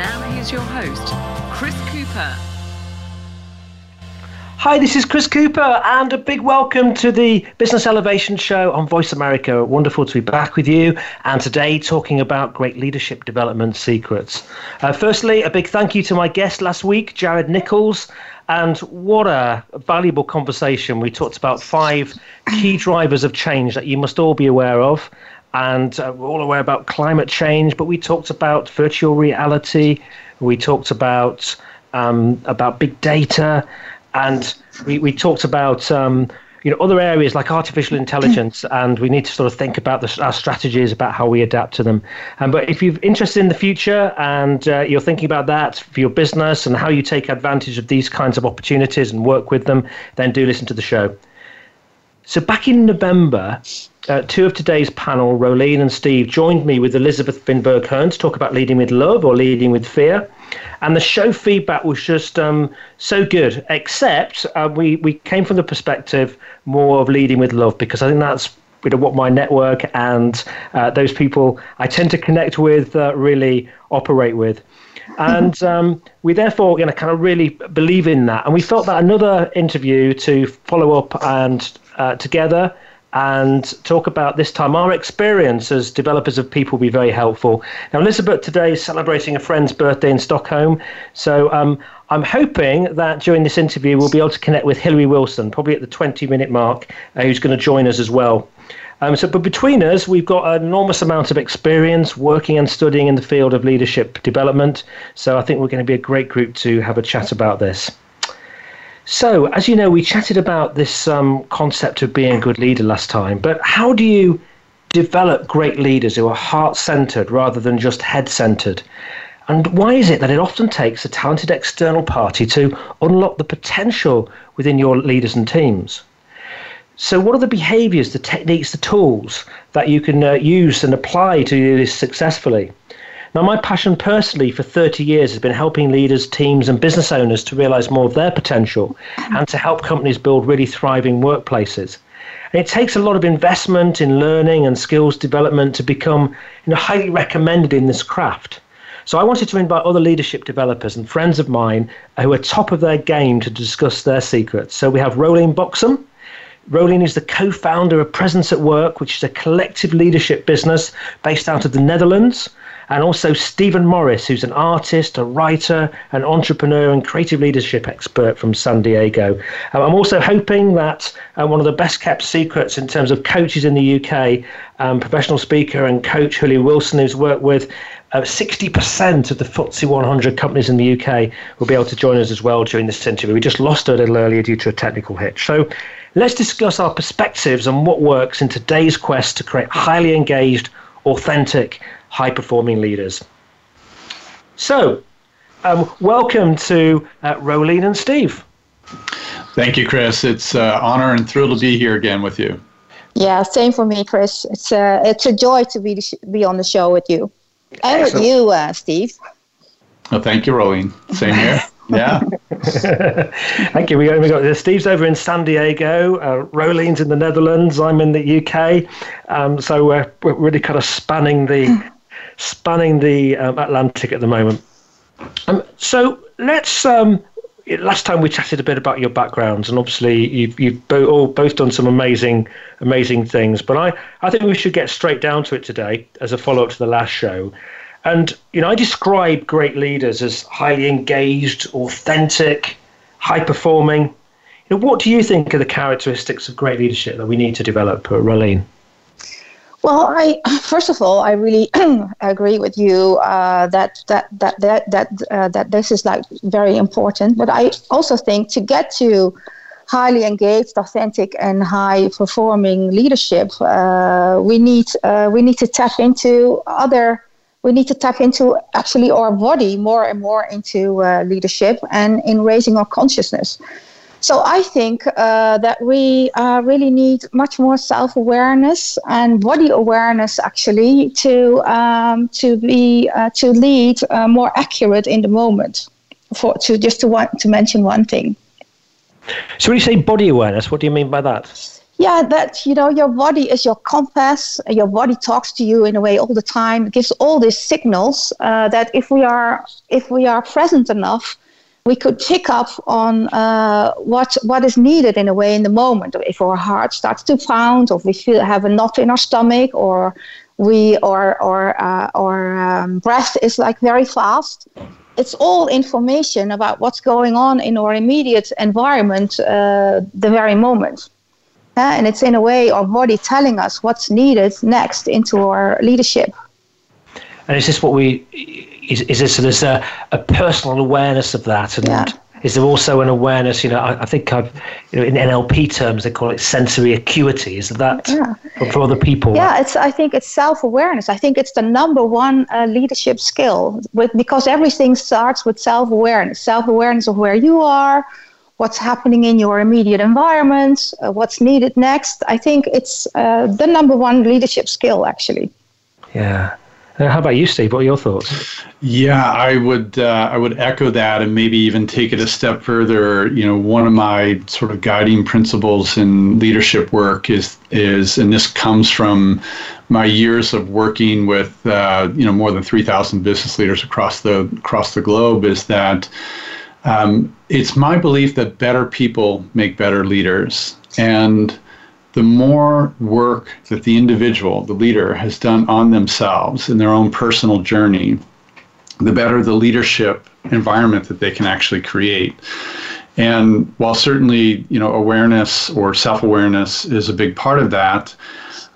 Now here's your host, Chris Cooper. Hi, this is Chris Cooper, and a big welcome to the Business Elevation Show on Voice America. Wonderful to be back with you, and today talking about great leadership development secrets. Uh, firstly, a big thank you to my guest last week, Jared Nichols. And what a valuable conversation. We talked about five key drivers of change that you must all be aware of and uh, we're all aware about climate change, but we talked about virtual reality, we talked about um, about big data, and we, we talked about um, you know other areas like artificial intelligence, and we need to sort of think about the, our strategies about how we adapt to them. Um, but if you're interested in the future and uh, you're thinking about that for your business and how you take advantage of these kinds of opportunities and work with them, then do listen to the show. So back in November, uh, two of today's panel, Roelien and Steve, joined me with Elizabeth Finberg Hearn to talk about leading with love or leading with fear. And the show feedback was just um, so good, except uh, we, we came from the perspective more of leading with love because I think that's you know, what my network and uh, those people I tend to connect with uh, really operate with. And um, we therefore going to kind of really believe in that. And we felt that another interview to follow up and uh, together and talk about this time our experience as developers of people will be very helpful. Now, Elizabeth today is celebrating a friend's birthday in Stockholm, so um, I'm hoping that during this interview we'll be able to connect with Hilary Wilson, probably at the 20 minute mark, uh, who's going to join us as well. Um, so, but between us, we've got an enormous amount of experience working and studying in the field of leadership development. So, I think we're going to be a great group to have a chat about this. So, as you know, we chatted about this um, concept of being a good leader last time, but how do you develop great leaders who are heart centered rather than just head centered? And why is it that it often takes a talented external party to unlock the potential within your leaders and teams? So, what are the behaviors, the techniques, the tools that you can uh, use and apply to do this successfully? Now, my passion personally for 30 years has been helping leaders, teams, and business owners to realize more of their potential and to help companies build really thriving workplaces. And it takes a lot of investment in learning and skills development to become you know, highly recommended in this craft. So I wanted to invite other leadership developers and friends of mine who are top of their game to discuss their secrets. So we have Roelien Bokxem. Roelien is the co founder of Presence at Work, which is a collective leadership business based out of the Netherlands and also Steven Morris, who's an artist, a writer, an entrepreneur, and creative leadership expert from San Diego. Um, I'm also hoping that uh, one of the best kept secrets in terms of coaches in the UK, um, professional speaker and coach Hilary Wilson, who's worked with uh, 60% of the FTSE 100 companies in the UK will be able to join us as well during this interview. We just lost her a little earlier due to a technical hitch. So let's discuss our perspectives on what works in today's quest to create highly engaged, authentic, high performing leaders. So, um, welcome to uh, Roelien and Steve. Thank you, Chris. It's an uh, honor and thrill to be here again with you. Yeah, same for me, Chris. It's a uh, it's a joy to be be on the show with you and Excellent. with you, uh, Steve. Well, thank you, Roelien. Same here. yeah. Thank you. We, got, we got Steve's over in San Diego, uh, in the Netherlands, I'm in the UK. Um, so we're, we're really kind of spanning the spanning the um, Atlantic at the moment. Um, so let's. Um, last time we chatted a bit about your backgrounds, and obviously you've you've bo- all both done some amazing amazing things. But I I think we should get straight down to it today as a follow up to the last show. And you know, I describe great leaders as highly engaged, authentic, high performing. You know, what do you think are the characteristics of great leadership that we need to develop, uh, Roelien? Well, I first of all, I really agree with you uh, that that that that that uh, that this is like very important. But I also think to get to highly engaged, authentic, and high performing leadership, uh, we need uh, we need to tap into other we need to tap into actually our body more and more into uh, leadership and in raising our consciousness. So I think uh, that we uh, really need much more self-awareness and body awareness, actually, to um, to be uh, to lead uh, more accurate in the moment. For to just to want to mention one thing. So when you say body awareness, what do you mean by that? Yeah that you know your body is your compass. Your body talks to you in a way all the time. It gives all these signals uh, that if we are if we are present enough we could pick up on uh, what what is needed in a way in the moment. If our heart starts to pound or we feel have a knot in our stomach or we or or uh, our um, breath is like very fast it's all information about what's going on in our immediate environment uh, the very moment and it's in a way our body telling us what's needed next into our leadership. And is this what we is, is this so there's a, a personal awareness of that and yeah. is there also an awareness you know I, I, think I've you know in NLP terms they call it sensory acuity is that yeah. for, for, other people yeah it's I think it's self-awareness I think it's the number one uh, leadership skill with because everything starts with self-awareness self-awareness of where you are what's happening in your immediate environment, uh, what's needed next. I think it's uh, the number one leadership skill, actually. Yeah. Uh, how about you, Steve? What are your thoughts? Yeah, I would uh, I would echo that, and maybe even take it a step further. You know, one of my sort of guiding principles in leadership work is is, and this comes from my years of working with uh, you know more than three thousand business leaders across the across the globe, is that um, it's my belief that better people make better leaders. And the more work that the individual, the leader, has done on themselves in their own personal journey, the better the leadership environment that they can actually create. And while certainly, you know, awareness or self-awareness is a big part of that,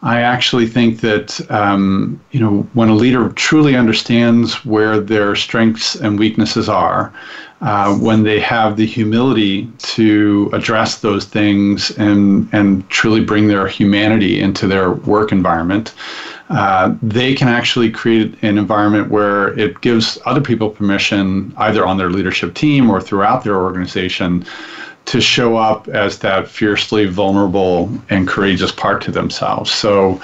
I actually think that um, you know when a leader truly understands where their strengths and weaknesses are, uh, when they have the humility to address those things and and truly bring their humanity into their work environment, uh, they can actually create an environment where it gives other people permission, either on their leadership team or throughout their organization, to show up as that fiercely vulnerable and courageous part to themselves. So,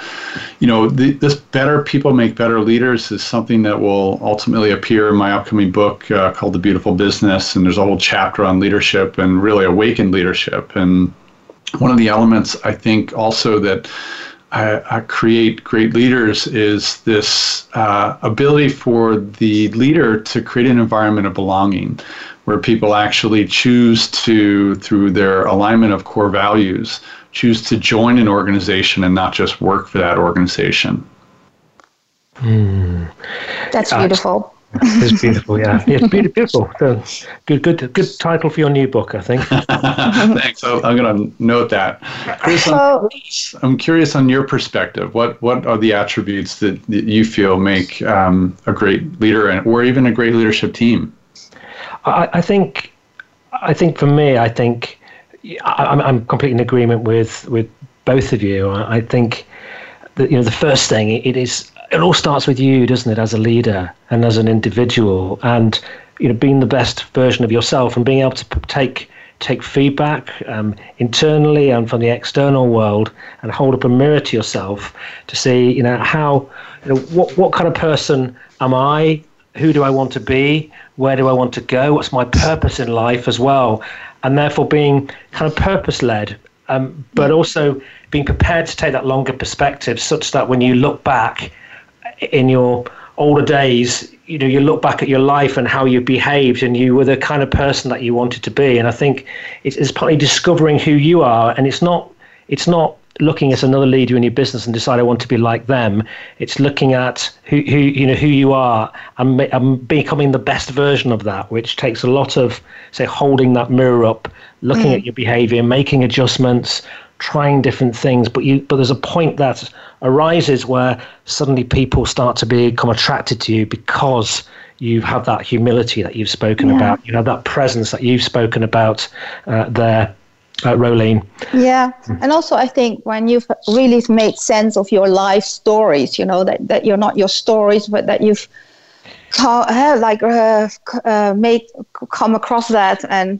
you know, this better people make better leaders is something that will ultimately appear in my upcoming book uh, called The Beautiful Business. And there's a whole chapter on leadership and really awakened leadership. And one of the elements I think also that I, I create great leaders is this uh, ability for the leader to create an environment of belonging where people actually choose to, through their alignment of core values, choose to join an organization and not just work for that organization. Mm. That's beautiful. It's beautiful, yeah. It's beautiful. Good, good, good title for your new book, I think. Thanks. i am going to note that. Chris, I'm, I'm, curious on your perspective. What what are the attributes that, that you feel make um, a great leader, and, or even a great leadership team? I, I think, I think for me, I think I, am I'm completely in agreement with with both of you. I, I think that you know the first thing it is it all starts with you, doesn't it, as a leader and as an individual, and you know being the best version of yourself and being able to take take feedback um, internally and from the external world and hold up a mirror to yourself to see you know how you know what what kind of person am I who do I want to be where do I want to go? What's my purpose in life as well? And therefore being kind of purpose led, um, but also being prepared to take that longer perspective such that when you look back in your older days, you know, you look back at your life and how you behaved and you were the kind of person that you wanted to be. And I think it's, it's partly discovering who you are. And it's not, it's not looking at another leader in your business and decide I want to be like them. It's looking at who, who you know who you are and, and becoming the best version of that, which takes a lot of say holding that mirror up, looking mm. at your behavior, making adjustments, trying different things. But you but there's a point that arises where suddenly people start to become attracted to you because you have that humility that you've spoken yeah. about, you have that presence that you've spoken about uh, there uh, Roelien. Yeah, and also I think when you've really made sense of your life stories, you know that, that you're not your stories, but that you've uh, like uh, uh, made come across that and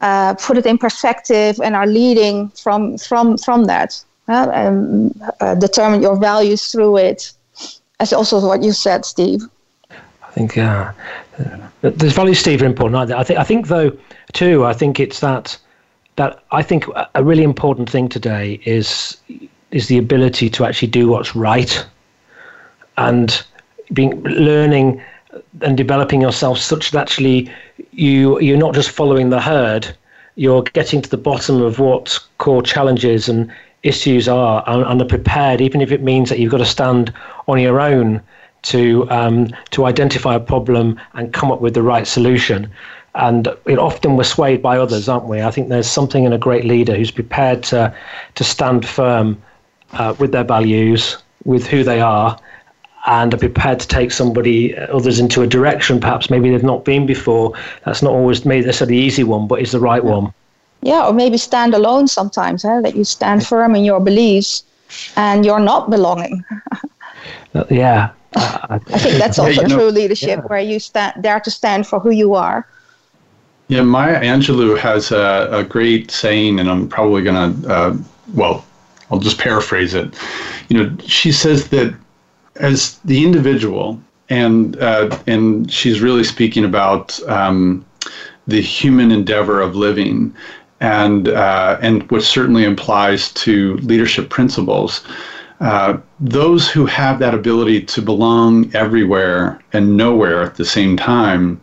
uh, put it in perspective and are leading from from from that uh, and uh, determine your values through it. As also what you said, Steve. I think yeah, there's values, Steve, are important. I think I think though too. I think it's that that I think a really important thing today is is the ability to actually do what's right and being learning and developing yourself such that actually you you're not just following the herd you're getting to the bottom of what core challenges and issues are and, and are prepared even if it means that you've got to stand on your own to um, to identify a problem and come up with the right solution and it often we're swayed by others, aren't we? I think there's something in a great leader who's prepared to to stand firm uh, with their values, with who they are, and are prepared to take somebody uh, others into a direction perhaps maybe they've not been before. That's not always maybe that's the easy one, but is the right one. Yeah, or maybe stand alone sometimes. Huh? That you stand firm in your beliefs, and you're not belonging. Uh, yeah, I, I think that's also yeah, true know, leadership, yeah. where you stand there to stand for who you are yeah, Maya Angelou has a, a great saying, and I'm probably going to, uh, well, I'll just paraphrase it. You know, she says that as the individual, and uh, and she's really speaking about um, the human endeavor of living, and uh, and what certainly implies to leadership principles. Uh, those who have that ability to belong everywhere and nowhere at the same time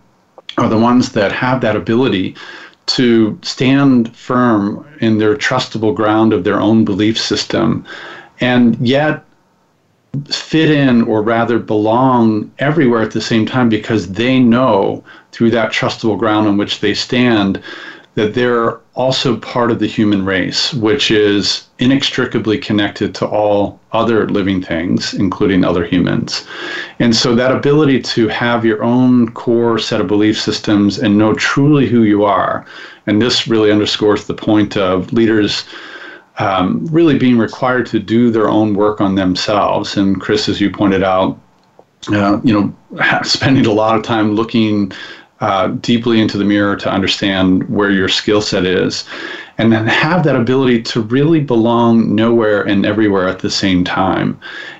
are the ones that have that ability to stand firm in their trustable ground of their own belief system and yet fit in or rather belong everywhere at the same time because they know through that trustable ground on which they stand that they're also part of the human race, which is inextricably connected to all other living things, including other humans. And so that ability to have your own core set of belief systems and know truly who you are, and this really underscores the point of leaders. Um, really being required to do their own work on themselves. And Chris, as you pointed out, uh, you know, spending a lot of time looking uh, deeply into the mirror to understand where your skill set is and then have that ability to really belong nowhere and everywhere at the same time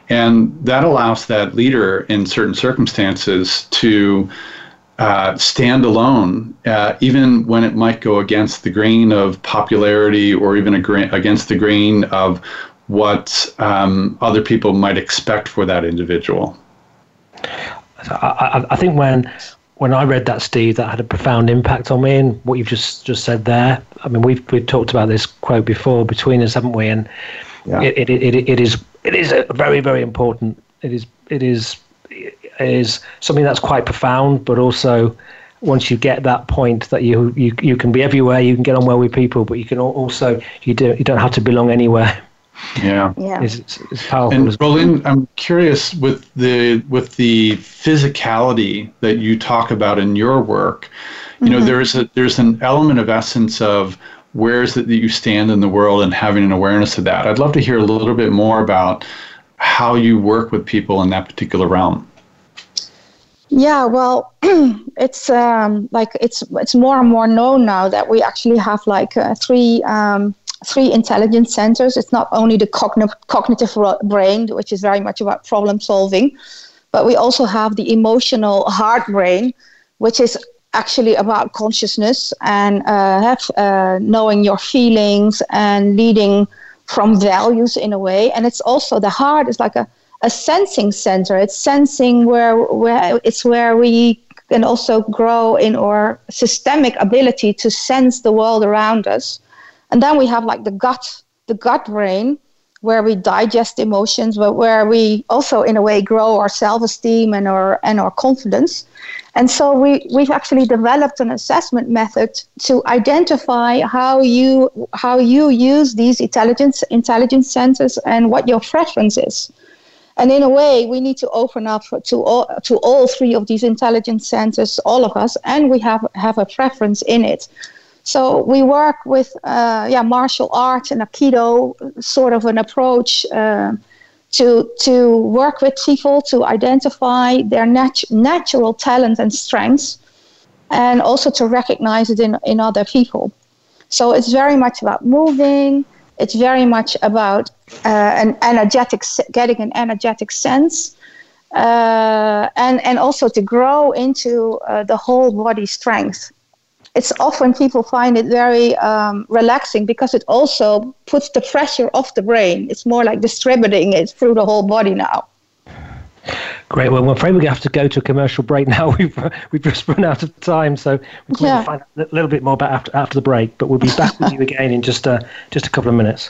and that allows that leader in certain circumstances to uh, stand alone, uh, even when it might go against the grain of popularity or even gra- against the grain of what um, other people might expect for that individual. I, I, think when when I read that, Steve, that had a profound impact on me. And what you've just just said there, I mean, we've we've talked about this quote before between us, haven't we? And yeah. it, it, it, it is it is a very very important. It is it is it is something that's quite profound, but also once you get that point that you you you can be everywhere, you can get on well with people, but you can also you do you don't have to belong anywhere. Yeah, yeah, it's, it's, it's powerful. And Roelien, I'm curious with the with the physicality that you talk about in your work. You mm-hmm. know, there's a there's an element of essence of where is it that you stand in the world and having an awareness of that. I'd love to hear a little bit more about how you work with people in that particular realm. Yeah, well, it's um, like it's it's more and more known now that we actually have like uh, three um, three intelligence centers. It's not only the cogn- cognitive brain, which is very much about problem solving, but we also have the emotional heart brain, which is actually about consciousness and uh, have, uh, knowing your feelings and leading from values in a way. And it's also the heart is like a, a sensing center. It's sensing where where it's where we can also grow in our systemic ability to sense the world around us and then we have like the gut, the gut brain, where we digest emotions, but where we also, in a way, grow our self-esteem and our and our confidence. And so we we've actually developed an assessment method to identify how you how you use these intelligence intelligence centers and what your preference is. And in a way, we need to open up to all to all three of these intelligence centers, all of us, and we have have a preference in it. So we work with uh, yeah martial arts and aikido sort of an approach uh, to to work with people to identify their nat- natural talents and strengths, and also to recognize it in in other people. So it's very much about moving. It's very much about uh, an energetic, getting an energetic sense, uh, and and also to grow into uh, the whole body strength it's often people find it very um, relaxing because it also puts the pressure off the brain. It's more like distributing it through the whole body now. Great. Well, I'm afraid we're going to have to go to a commercial break now. We've we've just run out of time, so we can yeah. find out a little bit more about after after the break. But we'll be back with you again in just uh, just a couple of minutes.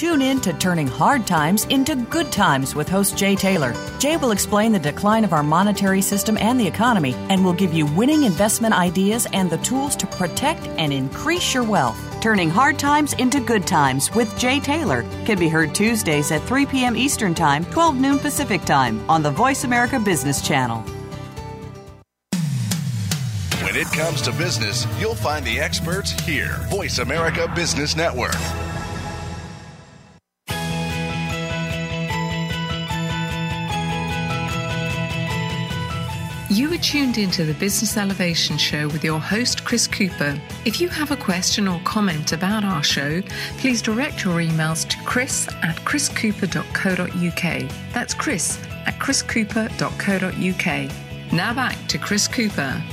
Tune in to Turning Hard Times into Good Times with host Jay Taylor. Jay will explain the decline of our monetary system and the economy and will give you winning investment ideas and the tools to protect and increase your wealth. Turning Hard Times into Good Times with Jay Taylor can be heard Tuesdays at 3 p.m. Eastern Time, 12 noon Pacific Time on the Voice America Business Channel. When it comes to business, you'll find the experts here. Voice America Business Network. You are tuned into the Business Elevation Show with your host, Chris Cooper. If you have a question or comment about our show, please direct your emails to chris at chriscooper.co.uk. That's chris at chriscooper.co.uk. Now back to Chris Cooper.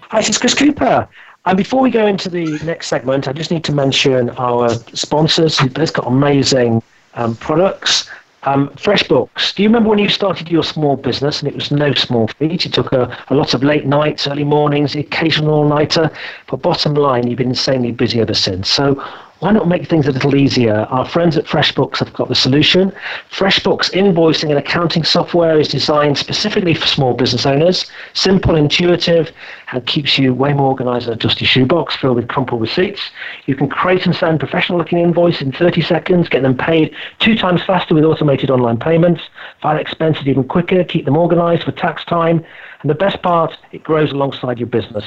Hi, this is Chris Cooper. And before we go into the next segment, I just need to mention our sponsors both got amazing um, products. Um, FreshBooks. Do you remember when you started your small business and it was no small feat? You took a, a lot of late nights, early mornings, occasional all-nighter. But bottom line, you've been insanely busy ever since. So why not make things a little easier? Our friends at FreshBooks have got the solution. FreshBooks invoicing and accounting software is designed specifically for small business owners, simple, intuitive, and keeps you way more organized than a dusty shoebox filled with crumpled receipts. You can create and send professional looking invoices in 30 seconds, get them paid two times faster with automated online payments, file expenses even quicker, keep them organized for tax time, and the best part, it grows alongside your business.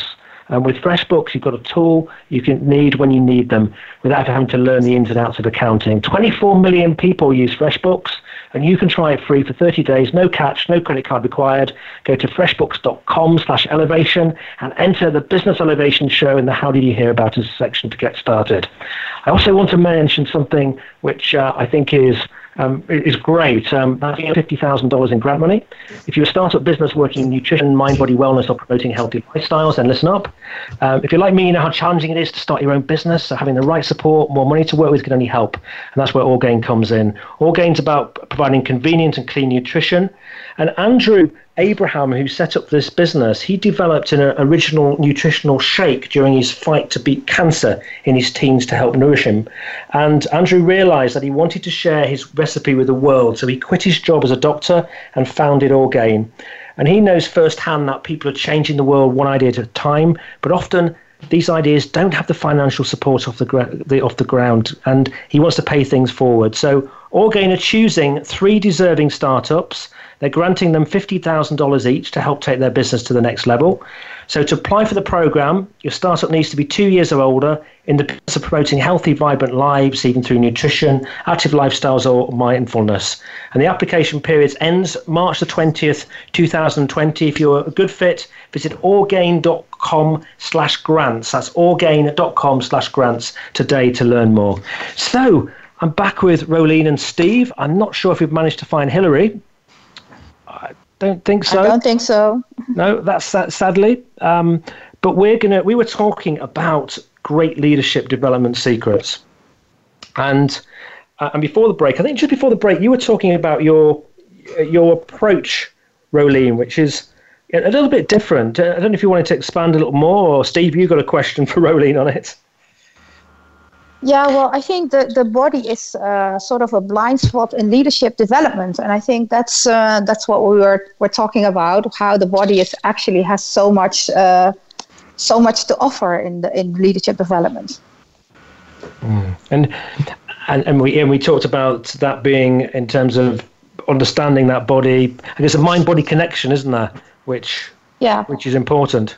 And with FreshBooks, you've got a tool you can need when you need them without having to learn the ins and outs of accounting. 24 million people use FreshBooks, and you can try it free for 30 days, no catch, no credit card required. Go to freshbooks.com slash elevation and enter the Business Elevation Show in the How Did You Hear About Us section to get started. I also want to mention something which uh, I think is um, is great. Um, that's $50,000 in grant money. If you're a startup business working in nutrition, mind, body wellness, or promoting healthy lifestyles, then listen up. Um, if you're like me, you know how challenging it is to start your own business. So having the right support, more money to work with can only help. And that's where Orgain comes in. Orgain's about providing convenient and clean nutrition. And Andrew Abraham, who set up this business, he developed an uh, original nutritional shake during his fight to beat cancer in his teens to help nourish him. And Andrew realized that he wanted to share his recipe with the world, so he quit his job as a doctor and founded Orgain. And he knows firsthand that people are changing the world one idea at a time, but often these ideas don't have the financial support off the, the, off the ground, and he wants to pay things forward. So Orgain are choosing three deserving startups they're granting them $50,000 each to help take their business to the next level. So to apply for the program, your startup needs to be two years or older in the business of promoting healthy, vibrant lives, even through nutrition, active lifestyles, or mindfulness. And the application period ends March the 20th, 2020. If you're a good fit, visit orgain.com slash grants. That's orgain.com slash grants today to learn more. So I'm back with Roelien and Steve. I'm not sure if we've managed to find Hilary. I don't think so. I don't think so. no, that's that. Sadly, um, but we're gonna. We were talking about great leadership development secrets, and uh, and before the break, I think just before the break, you were talking about your your approach, Roelien, which is a little bit different. I don't know if you wanted to expand a little more, or Steve, you got a question for Roelien on it. Yeah, well, I think the, the body is uh, sort of a blind spot in leadership development, and I think that's uh, that's what we were were talking about. How the body is actually has so much uh, so much to offer in the, in leadership development. Mm. And and and we and we talked about that being in terms of understanding that body. I guess a mind body connection, isn't there? Which yeah, which is important.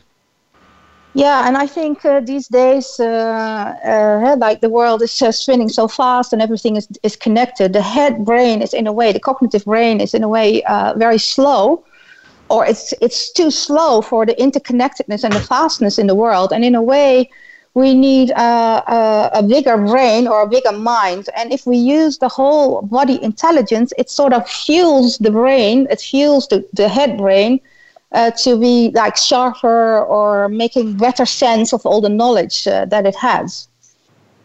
Yeah, and I think uh, these days, uh, uh, like the world is uh, spinning so fast and everything is, is connected. The head brain is, in a way, the cognitive brain is, in a way, uh, very slow, or it's it's too slow for the interconnectedness and the fastness in the world. And in a way, we need uh, a, a bigger brain or a bigger mind. And if we use the whole body intelligence, it sort of fuels the brain, it fuels the, the head brain uh, to be like sharper or making better sense of all the knowledge uh, that it has.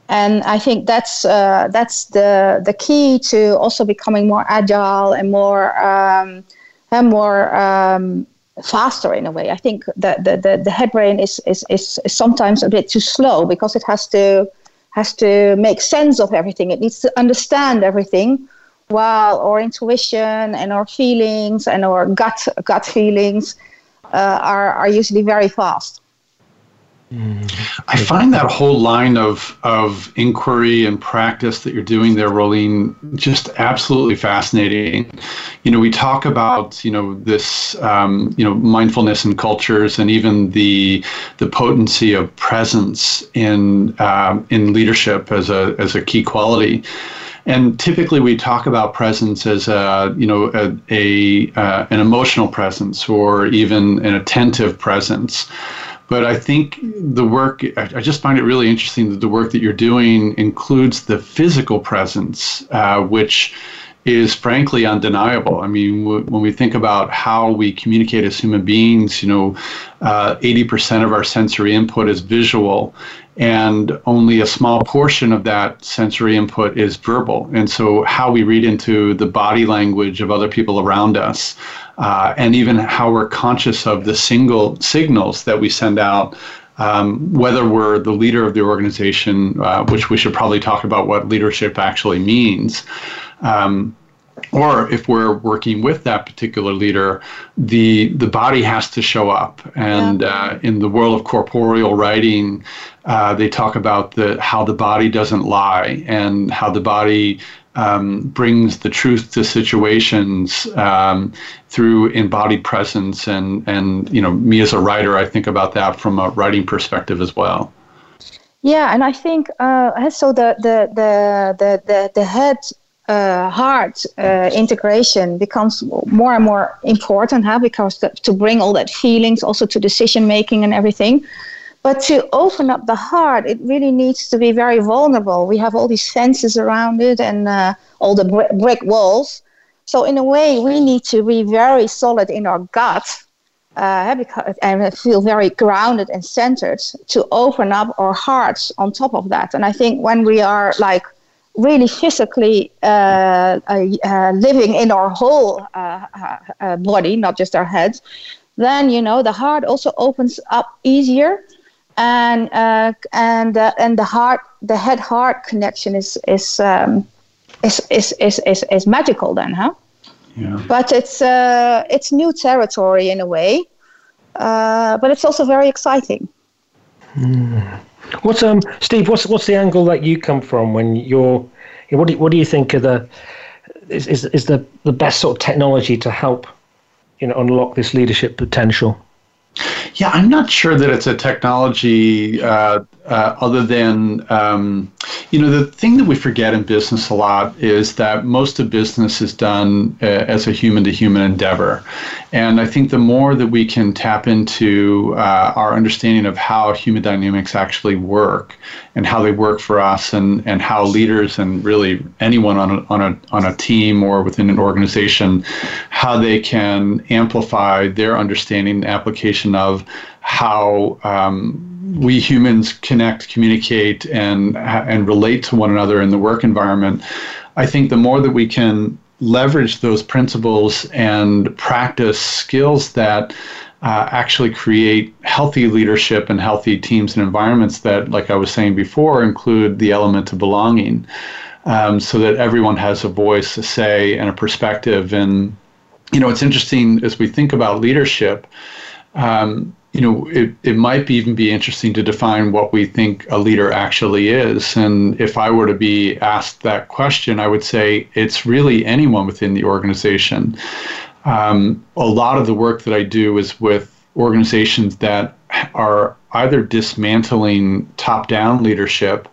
And I think that's uh, that's the the key to also becoming more agile and more um, and more um, faster in a way. I think that the, the, the head brain is, is, is, is sometimes a bit too slow because it has to has to make sense of everything. It needs to understand everything while our intuition and our feelings and our gut gut feelings uh, are are usually very fast. I find that whole line of of inquiry and practice that you're doing there, Roelien, just absolutely fascinating. You know, we talk about you know this um, you know mindfulness in cultures and even the the potency of presence in um, in leadership as a as a key quality. And typically, we talk about presence as a, you know, a, a uh, an emotional presence or even an attentive presence. But I think the work, I just find it really interesting that the work that you're doing includes the physical presence, uh, which is frankly undeniable. I mean, w- when we think about how we communicate as human beings, you know, uh, 80% of our sensory input is visual, and only a small portion of that sensory input is verbal. And so, how we read into the body language of other people around us, uh, and even how we're conscious of the single signals that we send out. Um, whether we're the leader of the organization, uh, which we should probably talk about what leadership actually means, um, or if we're working with that particular leader, the the body has to show up. And yeah. uh, in the world of corporeal writing, uh, they talk about the how the body doesn't lie and how the body um, brings the truth to situations um, through embodied presence. And and you know, me as a writer, I think about that from a writing perspective as well. Yeah, and I think uh, so. The the the the the, the head uh, heart uh, integration becomes more and more important, huh? because the, to bring all that feelings also to decision making and everything. But to open up the heart, it really needs to be very vulnerable. We have all these fences around it and uh, all the br- brick walls. So in a way, we need to be very solid in our gut uh, because, and feel very grounded and centered to open up our hearts on top of that. And I think when we are like really physically uh, uh, living in our whole uh, uh, uh, body, not just our heads, then you know the heart also opens up easier, and and and the heart, the head heart connection is is, um, is, is, is is is magical then, huh? Yeah. But it's it's new territory in a way, but it's also very exciting. Mm. What's um Steve? What's what's the angle that you come from when you're? What do what do you think are the is is, is the the best sort of technology to help you know unlock this leadership potential? Yeah, I'm not sure that it's a technology uh, uh, other than, um, you know, the thing that we forget in business a lot is that most of business is done uh, as a human to human endeavor. And I think the more that we can tap into uh, our understanding of how human dynamics actually work and how they work for us and, and how leaders and really anyone on a, on, a, on a team or within an organization, how they can amplify their understanding and application of how um, we humans connect, communicate, and and relate to one another in the work environment, I think the more that we can leverage those principles and practice skills that uh, actually create healthy leadership and healthy teams and environments that, like I was saying before, include the element of belonging, um, so that everyone has a voice, a say, and a perspective. And you know, it's interesting as we think about leadership. Um, you know, it, it might even be interesting to define what we think a leader actually is. And if I were to be asked that question, I would say it's really anyone within the organization. Um, a lot of the work that I do is with organizations that are either dismantling top down leadership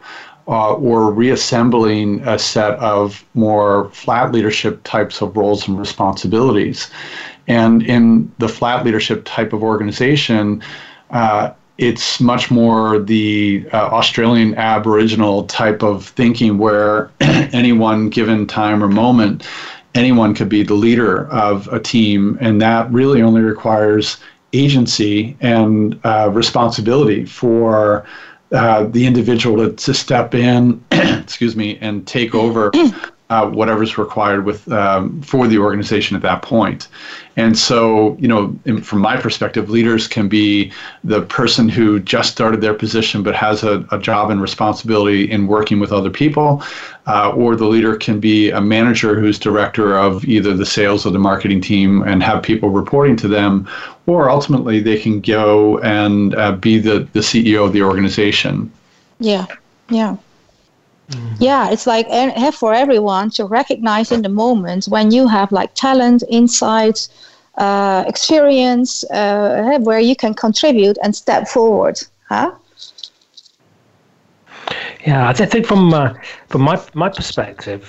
uh, or reassembling a set of more flat leadership types of roles and responsibilities. And in the flat leadership type of organization, uh, it's much more the uh, Australian Aboriginal type of thinking where any one given time or moment, anyone could be the leader of a team. And that really only requires agency and uh, responsibility for uh, the individual to, to step in, excuse me, and take over uh, whatever's required with um, for the organization at that point. And so, you know, in, from my perspective, leaders can be the person who just started their position but has a, a job and responsibility in working with other people, uh, or the leader can be a manager who's director of either the sales or the marketing team and have people reporting to them, or ultimately they can go and uh, be the, the CEO of the organization. Yeah, yeah. Mm. Yeah, it's like for everyone to recognize in the moment when you have like talent, insights, uh, experience, uh, where you can contribute and step forward. Huh? Yeah, I think from uh, from my my perspective,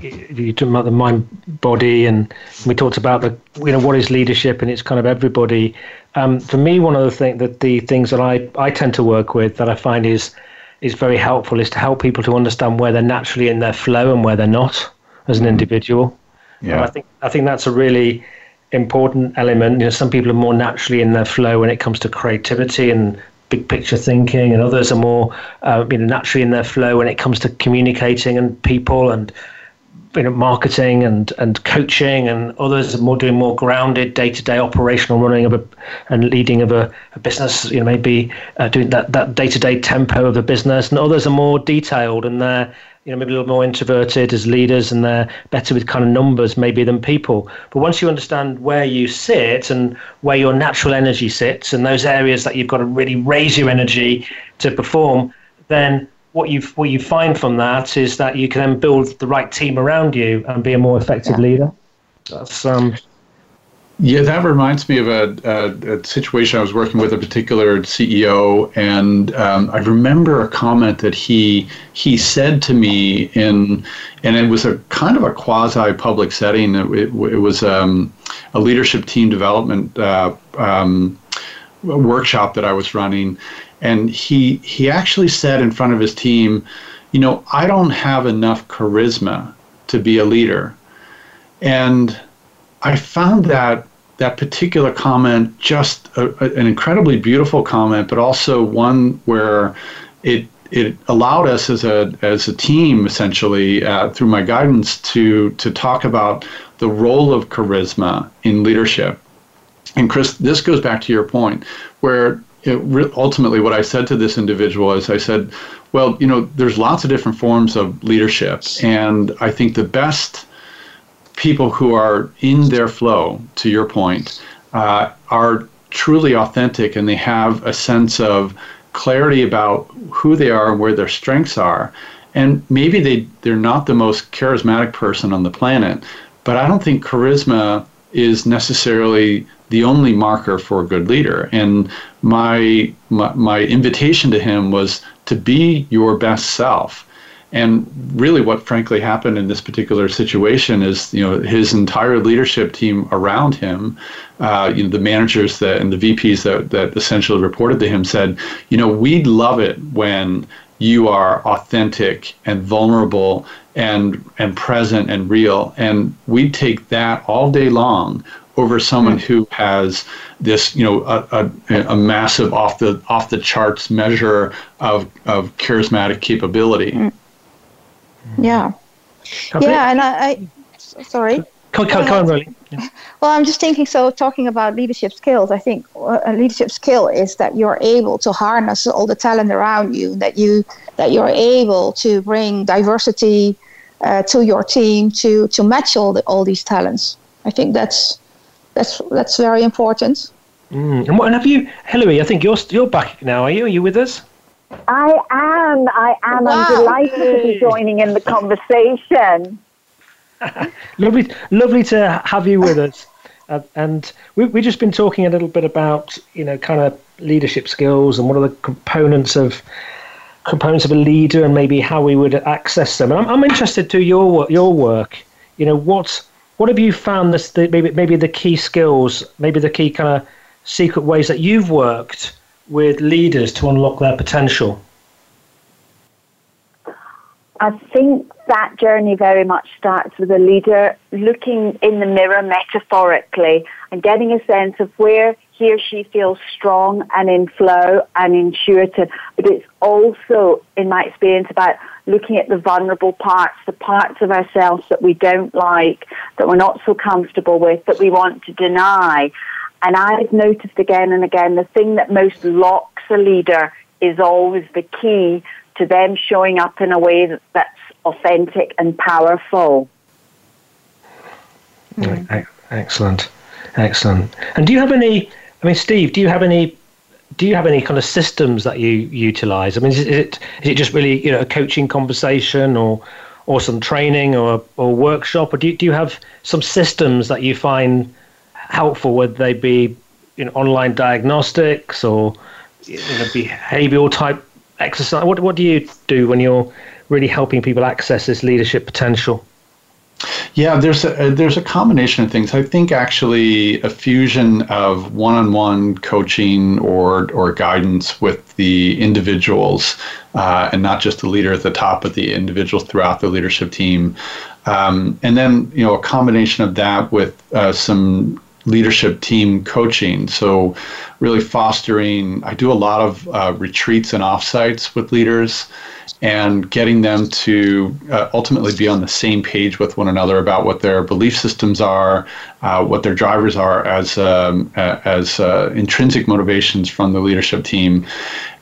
you talked about the mind, body, and we talked about the you know what is leadership, and it's kind of everybody. Um, for me, one of the thing that the things that I I tend to work with that I find is is very helpful is to help people to understand where they're naturally in their flow and where they're not as an mm-hmm. individual. Yeah. And I think I think that's a really important element. You know, some people are more naturally in their flow when it comes to creativity and big picture thinking, and others are more uh, you know naturally in their flow when it comes to communicating and people and you know, marketing and, and coaching, and others are more doing more grounded day to day operational running of a and leading of a, a business. You know, maybe uh, doing that that day to day tempo of a business, and others are more detailed and they're you know maybe a little more introverted as leaders and they're better with kind of numbers maybe than people. But once you understand where you sit and where your natural energy sits, and those areas that you've got to really raise your energy to perform, then what you what you find from that is that you can then build the right team around you and be a more effective yeah. leader. That's um. Yeah, that reminds me of a, a, a, situation I was working with a particular CEO, and um, I remember a comment that he he said to me in, and it was a kind of a quasi public setting. It, it, it was um, a leadership team development uh, um, workshop that I was running, and he he actually said in front of his team, you know, I don't have enough charisma to be a leader. And I found that that particular comment just a, a, an incredibly beautiful comment, but also one where it it allowed us as a as a team essentially uh, through my guidance to to talk about the role of charisma in leadership. And Chris, this goes back to your point, where it, ultimately what I said to this individual is I said, well, you know, there's lots of different forms of leadership, and I think the best people who are in their flow, to your point, uh, are truly authentic and they have a sense of clarity about who they are and where their strengths are. And maybe they, they're not the most charismatic person on the planet, but I don't think charisma is necessarily the only marker for a good leader. And my, my, my invitation to him was to be your best self. And really, what frankly happened in this particular situation is, you know, his entire leadership team around him, uh, you know, the managers that and the VPs that that essentially reported to him said, you know, we'd love it when you are authentic and vulnerable and and present and real, and we take that all day long over someone who has this, you know, a, a, a, massive off the off the charts measure of of charismatic capability. Mm. Yeah, yeah, and I, I sorry. Come, come, come on, really. Yeah. Well, I'm just thinking. So, talking about leadership skills, I think a leadership skill is that you're able to harness all the talent around you. That you that you're able to bring diversity uh, to your team to to match all the, all these talents. I think that's that's that's very important. Mm. And what and have you, Hilary? I think you're you're back now. Are you? Are you with us? I am. I am. Wow. I'm delighted to be joining in the conversation. lovely, lovely to have you with us. Uh, and we, we've just been talking a little bit about, you know, kind of leadership skills and what are the components of components of a leader and maybe how we would access them. And I'm, I'm interested to your your work. You know, what what have you found this the, maybe maybe the key skills, maybe the key kind of secret ways that you've worked with leaders to unlock their potential? I think that journey very much starts with a leader looking in the mirror metaphorically and getting a sense of where he or she feels strong and in flow and intuitive. But it's also, in my experience, about looking at the vulnerable parts, the parts of ourselves that we don't like, that we're not so comfortable with, that we want to deny. And I've noticed again and again the thing that most locks a leader is always the key to them showing up in a way that's authentic and powerful. Mm. Excellent, excellent. And do you have any? I mean, Steve, do you have any? Do you have any kind of systems that you utilize? I mean, is it is it just really you know a coaching conversation or or some training or or workshop, or do you, do you have some systems that you find helpful? Would they be you know online diagnostics or you know, behavioral type exercise? What what do you do when you're really helping people access this leadership potential? Yeah, there's a there's a combination of things. I think actually a fusion of one-on-one coaching or or guidance with the individuals, uh, and not just the leader at the top, but the individuals throughout the leadership team, um, and then you know a combination of that with uh, some leadership team coaching. So, really fostering, I do a lot of uh, retreats and offsites with leaders and getting them to uh, ultimately be on the same page with one another about what their belief systems are, uh, what their drivers are as, um, as uh, intrinsic motivations from the leadership team.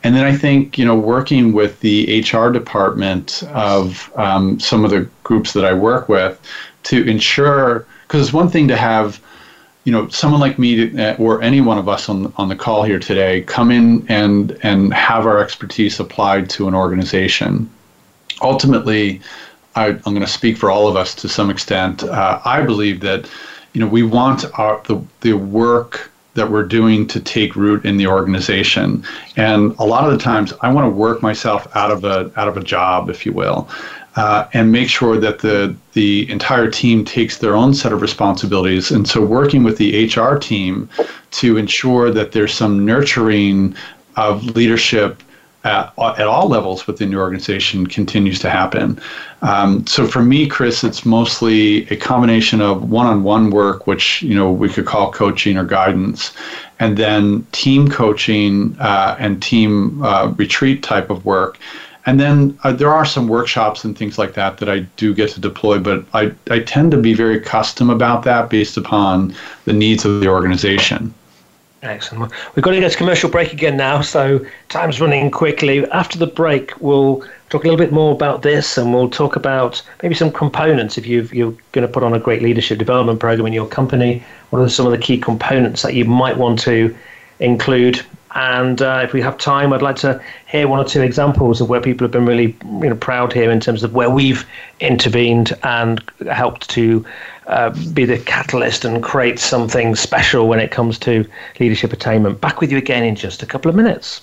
And then I think, you know, working with the HR department of um, some of the groups that I work with to ensure, because it's one thing to have you know, someone like me uh, or any one of us on on the call here today come in and and have our expertise applied to an organization. Ultimately, I, am going to speak for all of us to some extent. Uh, I believe that you know we want our the the work that we're doing to take root in the organization. And a lot of the times, I want to work myself out of a out of a job, if you will uh, and make sure that the the entire team takes their own set of responsibilities. And so, working with the HR team to ensure that there's some nurturing of leadership at, at all levels within your organization continues to happen. Um, so for me, Chris, it's mostly a combination of one-on-one work, which you know we could call coaching or guidance, and then team coaching uh, and team uh, retreat type of work and then uh, there are some workshops and things like that that I do get to deploy, but I, I tend to be very custom about that based upon the needs of the organization. Excellent. We've got to get to commercial break again now, so time's running quickly. After the break, we'll talk a little bit more about this and we'll talk about maybe some components. If you are going to put on a great leadership development program in your company, what are some of the key components that you might want to include and uh, if we have time, I'd like to hear one or two examples of where people have been really you know, proud here in terms of where we've intervened and helped to uh, be the catalyst and create something special when it comes to leadership attainment. Back with you again in just a couple of minutes.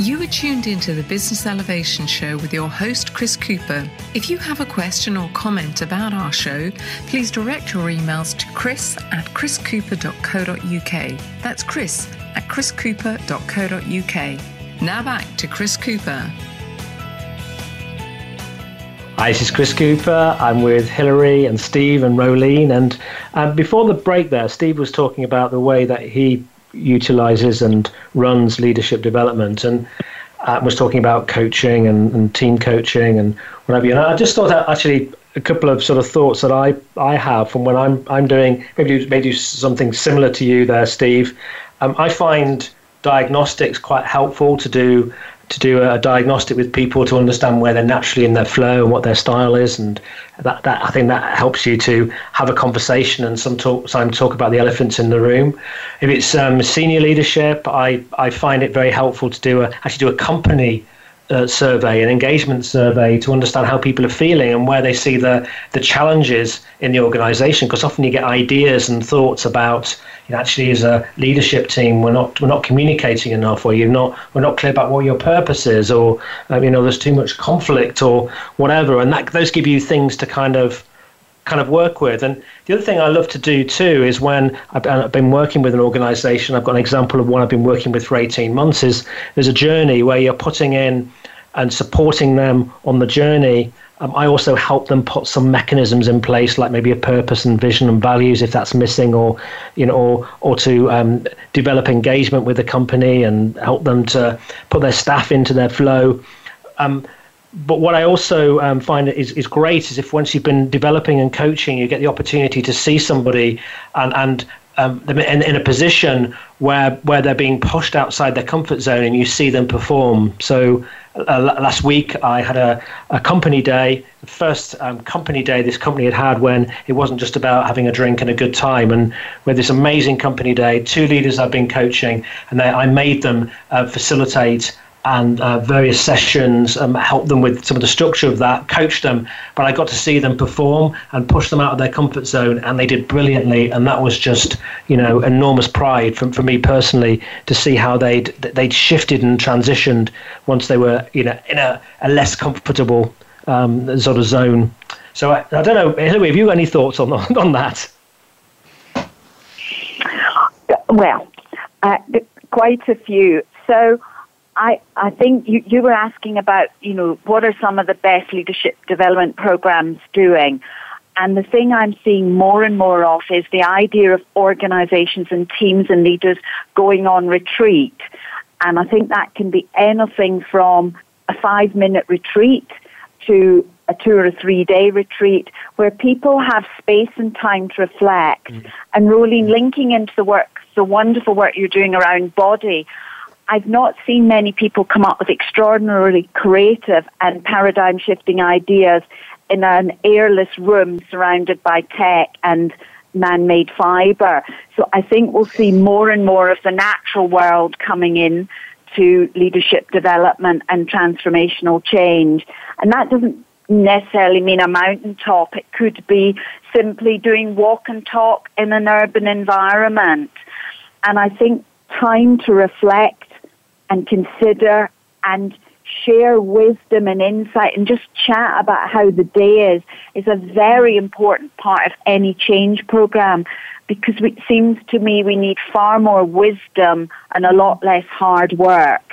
You are tuned into the Business Elevation Show with your host, Chris Cooper. If you have a question or comment about our show, please direct your emails to chris at chriscooper.co.uk. That's chris at chriscooper.co.uk. Now back to Chris Cooper. Hi, this is Chris Cooper. I'm with Hilary and Steve and Roelien. And um, before the break, there, Steve was talking about the way that he utilizes and runs leadership development and uh, was talking about coaching and, and team coaching and whatever. And I just thought that actually a couple of sort of thoughts that I, I have from when I'm I'm doing maybe maybe something similar to you there, Steve. Um, I find diagnostics quite helpful to do to do a diagnostic with people to understand where they're naturally in their flow and what their style is, and that, that I think that helps you to have a conversation and some talk, some talk about the elephants in the room. If it's um, senior leadership, I, I find it very helpful to do a actually do a company uh, survey, an engagement survey to understand how people are feeling and where they see the, the challenges in the organization. Because often you get ideas and thoughts about, know, actually as a leadership team, we're not we're not communicating enough, or you're not we're not clear about what your purpose is, or um, you know, there's too much conflict or whatever, and that those give you things to kind of kind of work with. And the other thing I love to do too is when I've been working with an organization, I've got an example of one I've been working with for 18 months, is there's a journey where you're putting in and supporting them on the journey. Um, I also help them put some mechanisms in place, like maybe a purpose and vision and values, if that's missing, or you know, or or to um, develop engagement with the company and help them to put their staff into their flow. Um, but what I also um, find is, is great is if once you've been developing and coaching, you get the opportunity to see somebody and, and um, in, in a position where where they're being pushed outside their comfort zone and you see them perform. So uh, last week I had a, a company day, the first um, company day this company had had when it wasn't just about having a drink and a good time. And with this amazing company day, two leaders I've been coaching, and they, I made them uh, facilitate and uh, various sessions, um, help them with some of the structure of that, coach them. But I got to see them perform and push them out of their comfort zone, and they did brilliantly. And that was just, you know, enormous pride for, for me personally to see how they'd they'd shifted and transitioned once they were, you know, in a, a less comfortable um, sort of zone. So I, I don't know, Hilary, have you got any thoughts on on that? Well, uh, quite a few. So I, I think you, you were asking about, you know, what are some of the best leadership development programs doing? And the thing I'm seeing more and more of is the idea of organizations and teams and leaders going on retreat. And I think that can be anything from a five minute retreat to a two or a three day retreat where people have space and time to reflect. Mm-hmm. And Roelien, linking into the work, the wonderful work you're doing around body, I've not seen many people come up with extraordinarily creative and paradigm shifting ideas in an airless room surrounded by tech and man-made fiber. So I think we'll see more and more of the natural world coming in to leadership development and transformational change. And that doesn't necessarily mean a mountaintop. It could be simply doing walk and talk in an urban environment. And I think time to reflect and consider and share wisdom and insight and just chat about how the day is is a very important part of any change program because it seems to me we need far more wisdom and a lot less hard work.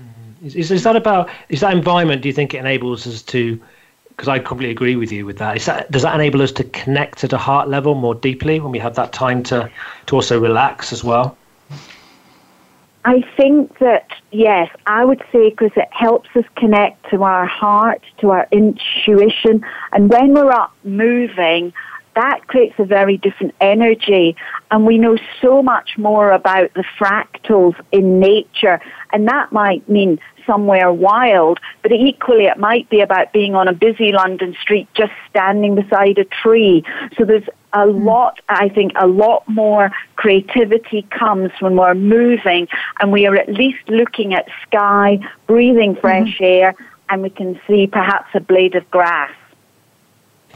Mm-hmm. Is, is, is that about is that environment? Do you think it enables us to? Because I completely agree with you with that. Is that does that enable us to connect at a heart level more deeply when we have that time to to also relax as well? I think that, yes, I would say because it helps us connect to our heart, to our intuition. And when we're up moving, that creates a very different energy. And we know so much more about the fractals in nature. And that might mean somewhere wild, but equally it might be about being on a busy London street just standing beside a tree. So there's a hmm. lot, I think, a lot more creativity comes when we're moving and we are at least looking at sky, breathing fresh mm-hmm. air, and we can see perhaps a blade of grass.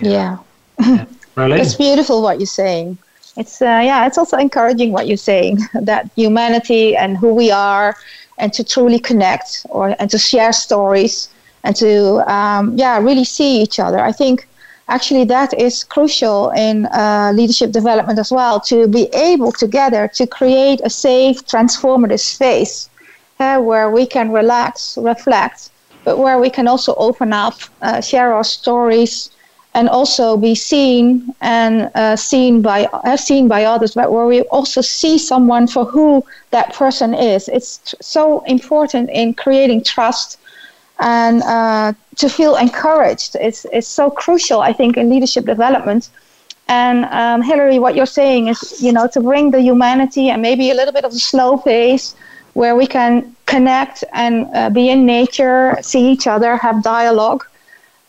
Yeah. yeah. it's beautiful what you're saying. It's uh, yeah, it's also encouraging what you're saying that humanity and who we are and to truly connect or and to share stories and to um, yeah really see each other. I think actually that is crucial in uh, leadership development as well to be able together to create a safe transformative space uh, where we can relax reflect but where we can also open up uh, share our stories and also be seen and uh, seen by uh, seen by others, but where we also see someone for who that person is. It's so important in creating trust and uh, to feel encouraged. It's it's so crucial, I think, in leadership development. And um, Hilary, what you're saying is, you know, to bring the humanity and maybe a little bit of a slow pace where we can connect and uh, be in nature, see each other, have dialogue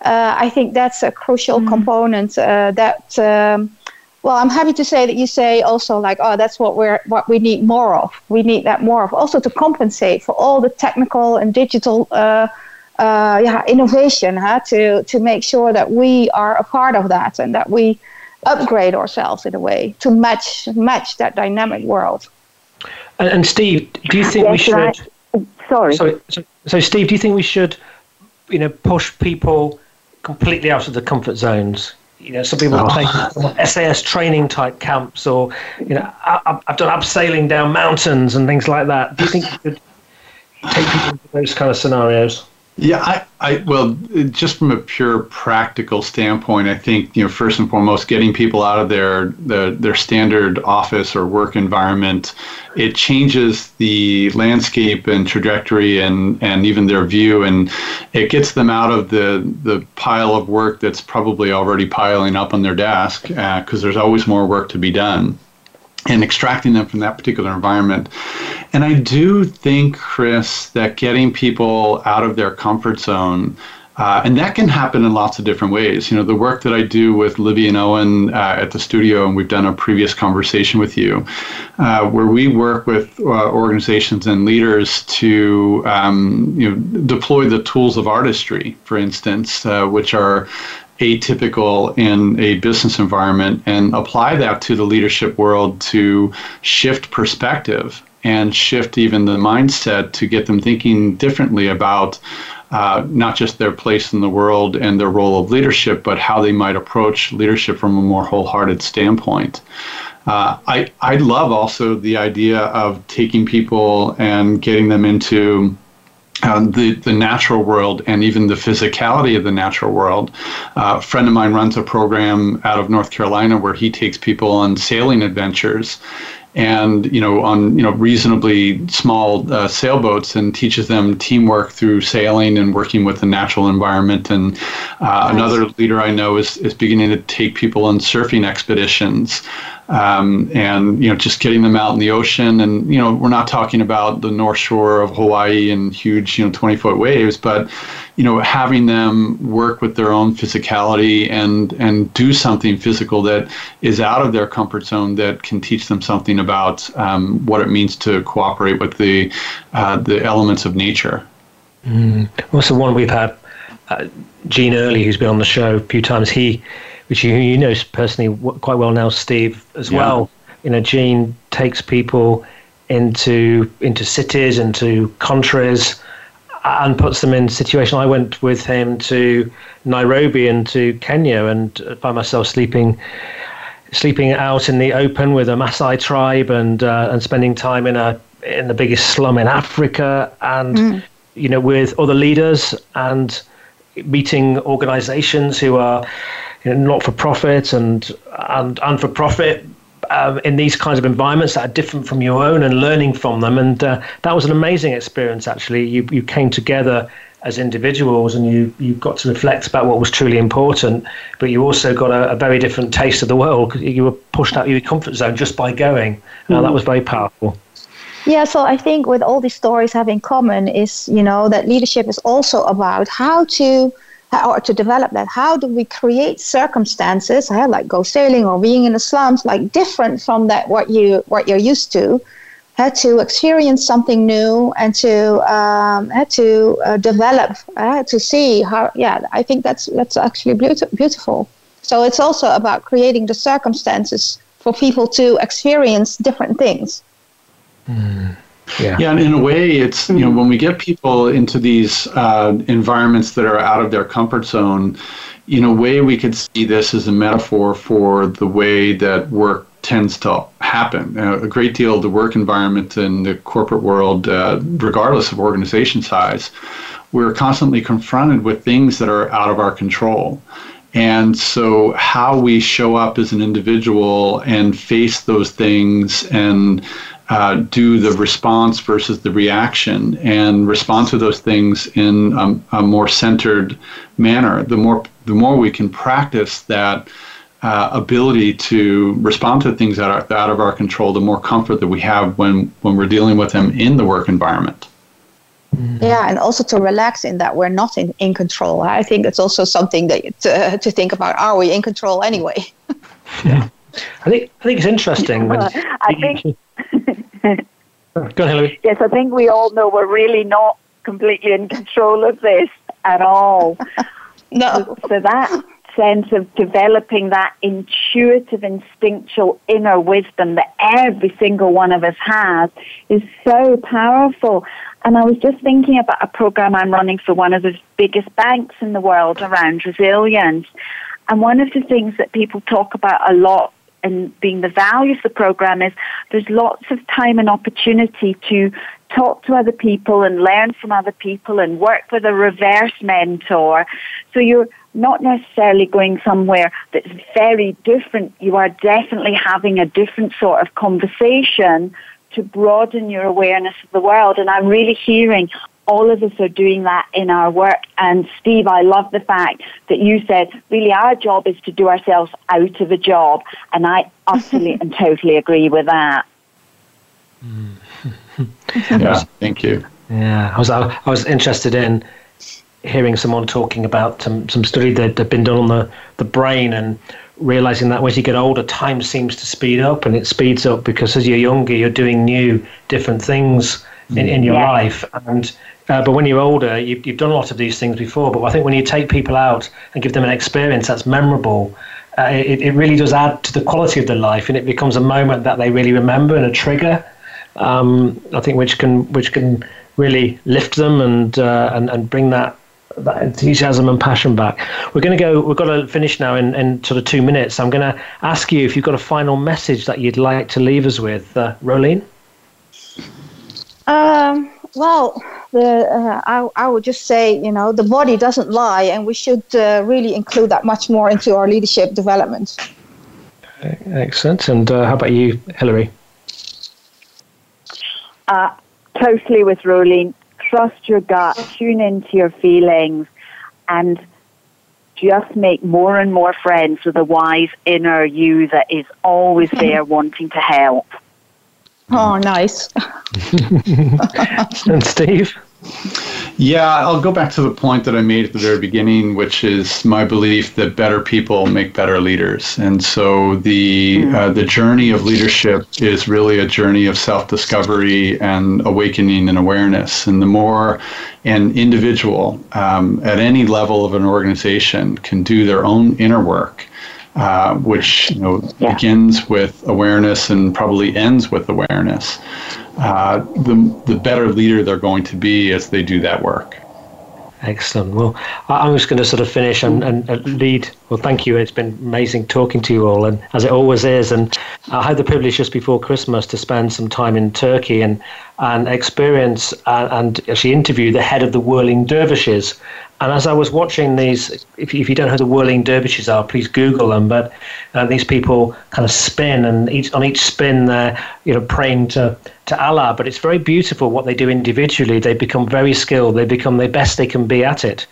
uh, I think that's a crucial mm. component uh, that. Um, well, I'm happy to say that you say also like, oh, that's what we're what we need more of. We need that more of, also to compensate for all the technical and digital, uh, yeah, innovation, huh? to to make sure that we are a part of that and that we upgrade ourselves in a way to match match that dynamic world. And, and Steve, do you think yes, we should? I, sorry. So, so, so, Steve, do you think we should, you know, push people? completely out of the comfort zones. You know, some people oh. take SAS training type camps, or you know, I, have done abseiling down mountains and things like that. Do you think you could take people into those kind of scenarios? Yeah, I, I well, just from a pure practical standpoint, I think you know first and foremost, getting people out of their the, their standard office or work environment, it changes the landscape and trajectory and and even their view, and it gets them out of the the pile of work that's probably already piling up on their desk because uh, there's always more work to be done and extracting them from that particular environment. And I do think, Chris, that getting people out of their comfort zone. Uh, and that can happen in lots of different ways. You know, the work that I do with Livy and Owen uh, at the studio, and we've done a previous conversation with you, uh, where we work with uh, organizations and leaders to, um, you know, deploy the tools of artistry, for instance, uh, which are atypical in a business environment and apply that to the leadership world to shift perspective and shift even the mindset to get them thinking differently about uh, not just their place in the world and their role of leadership, but how they might approach leadership from a more wholehearted standpoint. Uh, I, I love also the idea of taking people and getting them into um, the, the natural world and even the physicality of the natural world. Uh, a friend of mine runs a program out of North Carolina where he takes people on sailing adventures and you know on you know reasonably small uh, sailboats and teaches them teamwork through sailing and working with the natural environment and uh, nice. another leader I know is, is beginning to take people on surfing expeditions um, and you know just getting them out in the ocean. And you know we're not talking about the North Shore of Hawaii and huge you know 20 foot waves, but you know having them work with their own physicality and and do something physical that is out of their comfort zone that can teach them something about um, what it means to cooperate with the uh, the elements of nature. Mm. Also, one we've had uh, Gene Early, who's been on the show a few times. He, which you, you know personally quite well now, Steve as yeah. well. You know, Gene takes people into into cities, into countries, and puts them in situations. I went with him to Nairobi and to Kenya, and found myself sleeping sleeping out in the open with a Maasai tribe, and uh, and spending time in a in the biggest slum in Africa, and mm. you know with other leaders and meeting organisations who are you know, not for profit and and and for profit um, in these kinds of environments that are different from your own and learning from them. And uh, that was an amazing experience, actually. You, you came together as individuals and you, you got to reflect about what was truly important, but you also got a, a very different taste of the world. You were pushed out of your comfort zone just by going. Mm. Uh, that was very powerful. Yeah, so I think with all these stories have in common is, you know, that leadership is also about how to or to develop that. How do we create circumstances, uh, like go sailing or being in the slums, like different from that what you what you're used to, had to experience something new and to um, had to uh, develop, to see how. Yeah, I think that's that's actually beautiful. So it's also about creating the circumstances for people to experience different things. Mm. Yeah. yeah, and in a way, it's you know when we get people into these uh, environments that are out of their comfort zone, in a way we could see this as a metaphor for the way that work tends to happen. Uh, a great deal of the work environment in the corporate world, uh, regardless of organization size, we're constantly confronted with things that are out of our control. And so, how we show up as an individual and face those things and uh, do the response versus the reaction and respond to those things in um, a more centered manner. The more the more we can practice that uh, ability to respond to things that are out of our control, the more comfort that we have when when we're dealing with them in the work environment. Mm-hmm. Yeah, and also to relax in that we're not in, in control. I think it's also something that to, to think about. Are we in control anyway? yeah, I think I think it's interesting. When I think Go on, Hilary. Yes, I think we all know we're really not completely in control of this at all. no. So, so that sense of developing that intuitive, instinctual inner wisdom that every single one of us has is so powerful. And I was just thinking about a program I'm running for one of the biggest banks in the world around resilience. And one of the things that people talk about a lot and being the value of the program is there's lots of time and opportunity to talk to other people and learn from other people and work with a reverse mentor. So you're not necessarily going somewhere that's very different. You are definitely having a different sort of conversation to broaden your awareness of the world. And I'm really hearing all of us are doing that in our work. And Steve, I love the fact that you said, really, our job is to do ourselves out of a job. And I utterly and totally agree with that. Mm-hmm. yeah, thank you. Yeah, I was, I was interested in hearing someone talking about some, some study that had been done on the, the brain and realizing that as you get older, time seems to speed up and it speeds up because as you're younger, you're doing new, different things in, in your yeah. life. And uh, but when you're older, you, you've done a lot of these things before. But I think when you take people out and give them an experience that's memorable, uh, it, it really does add to the quality of their life, and it becomes a moment that they really remember and a trigger. Um, I think which can which can really lift them and uh, and and bring that that enthusiasm and passion back. We're going to go. We've got to finish now in, in sort of two minutes. I'm going to ask you if you've got a final message that you'd like to leave us with, uh, Roelien. Um, well, the, uh, I, I would just say, you know, the body doesn't lie, and we should uh, really include that much more into our leadership development. Excellent. And uh, how about you, Hilary? Uh, totally with Roelien. Trust your gut, tune into your feelings, and just make more and more friends with the wise inner you that is always there wanting to help. Oh, nice. and Steve? Yeah, I'll go back to the point that I made at the very beginning, which is my belief that better people make better leaders. And so the hmm. uh, the journey of leadership is really a journey of self-discovery and awakening and awareness. And the more an individual um, at any level of an organization can do their own inner work, uh, which you know yeah. begins with awareness and probably ends with awareness uh, the, the better leader they're going to be as they do that work. Excellent. Well, I'm just going to sort of finish and, and, lead. Well, thank you. It's been amazing talking to you all, and as it always is. And I had the privilege just before Christmas to spend some time in Turkey and and experience uh, and actually interview the head of the Whirling Dervishes. And as I was watching these, if you, if you don't know who the Whirling Dervishes are, please Google them. But uh, these people kind of spin, and each on each spin they're you know praying to to Allah. But it's very beautiful what they do individually. They become very skilled. They become the best they can be at it.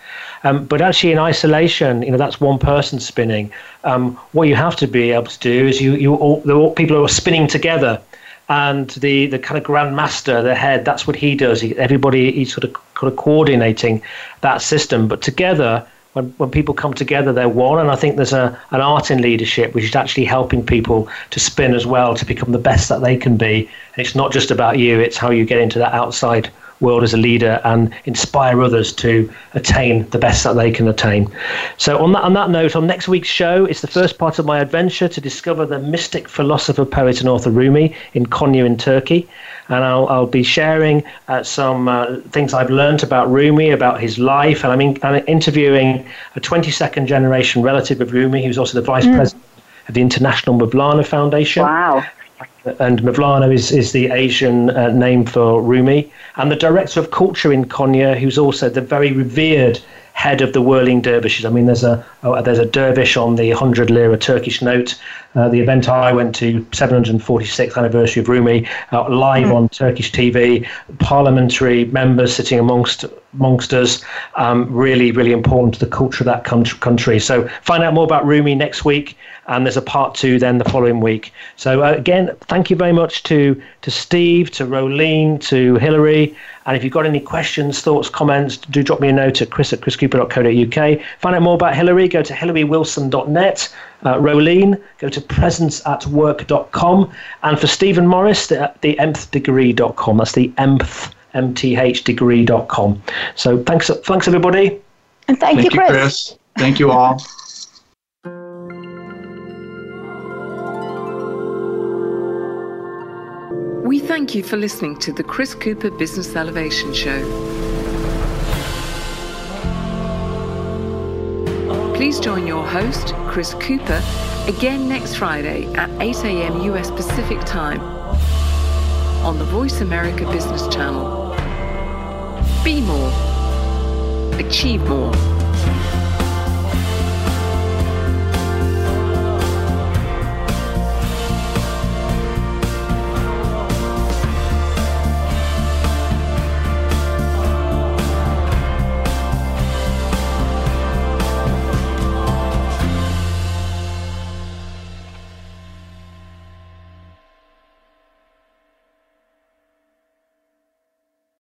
Um, but actually, in isolation, you know that's one person spinning. Um, what you have to be able to do is you you all, the all, people are spinning together and the the kind of grand master, the head, that's what he does. He, everybody he's sort of kind of coordinating that system, but together. When, when people come together, they're one, and I think there's a an art in leadership which is actually helping people to spin as well to become the best that they can be. And it's not just about you; it's how you get into that outside world as a leader and inspire others to attain the best that they can attain. So, on that, on that note, on next week's show, it's the first part of my adventure to discover the mystic philosopher, poet, and author Rumi in Konya in Turkey. And I'll, I'll be sharing uh, some uh, things I've learned about Rumi, about his life, and I'm, in, I'm interviewing a 22nd generation relative of Rumi, who's also the vice mm. president of the International Mevlana Foundation. Wow and Mevlana is, is the Asian uh, name for Rumi, and the director of culture in Konya, who's also the very revered head of the whirling dervishes. I mean, there's a oh, there's a dervish on the 100 lira Turkish note. Uh, the event I went to, 746th anniversary of Rumi, uh, live mm. on Turkish TV. Parliamentary members sitting amongst amongst us. Um, really, really important to the culture of that country. So find out more about Rumi next week and there's a part two then the following week. So uh, again, thank you very much to to Steve, to Roelien, to Hilary. And if you've got any questions, thoughts, comments, do drop me a note at chris at chriscooper.co.uk. Find out more about Hilary, go to hillarywilson.net. Uh, Roelien, go to presenceatwork.com. And for Steven Morris, the, the mthdegree.com. That's the mth, M-T-H degree.com. So thanks, thanks everybody. And thank, thank you, Chris. you, Chris. Thank you all. We thank you for listening to the Chris Cooper Business Elevation Show. Please join your host, Chris Cooper, again next Friday at 8 a.m. US Pacific Time on the Voice America Business Channel. Be more, achieve more.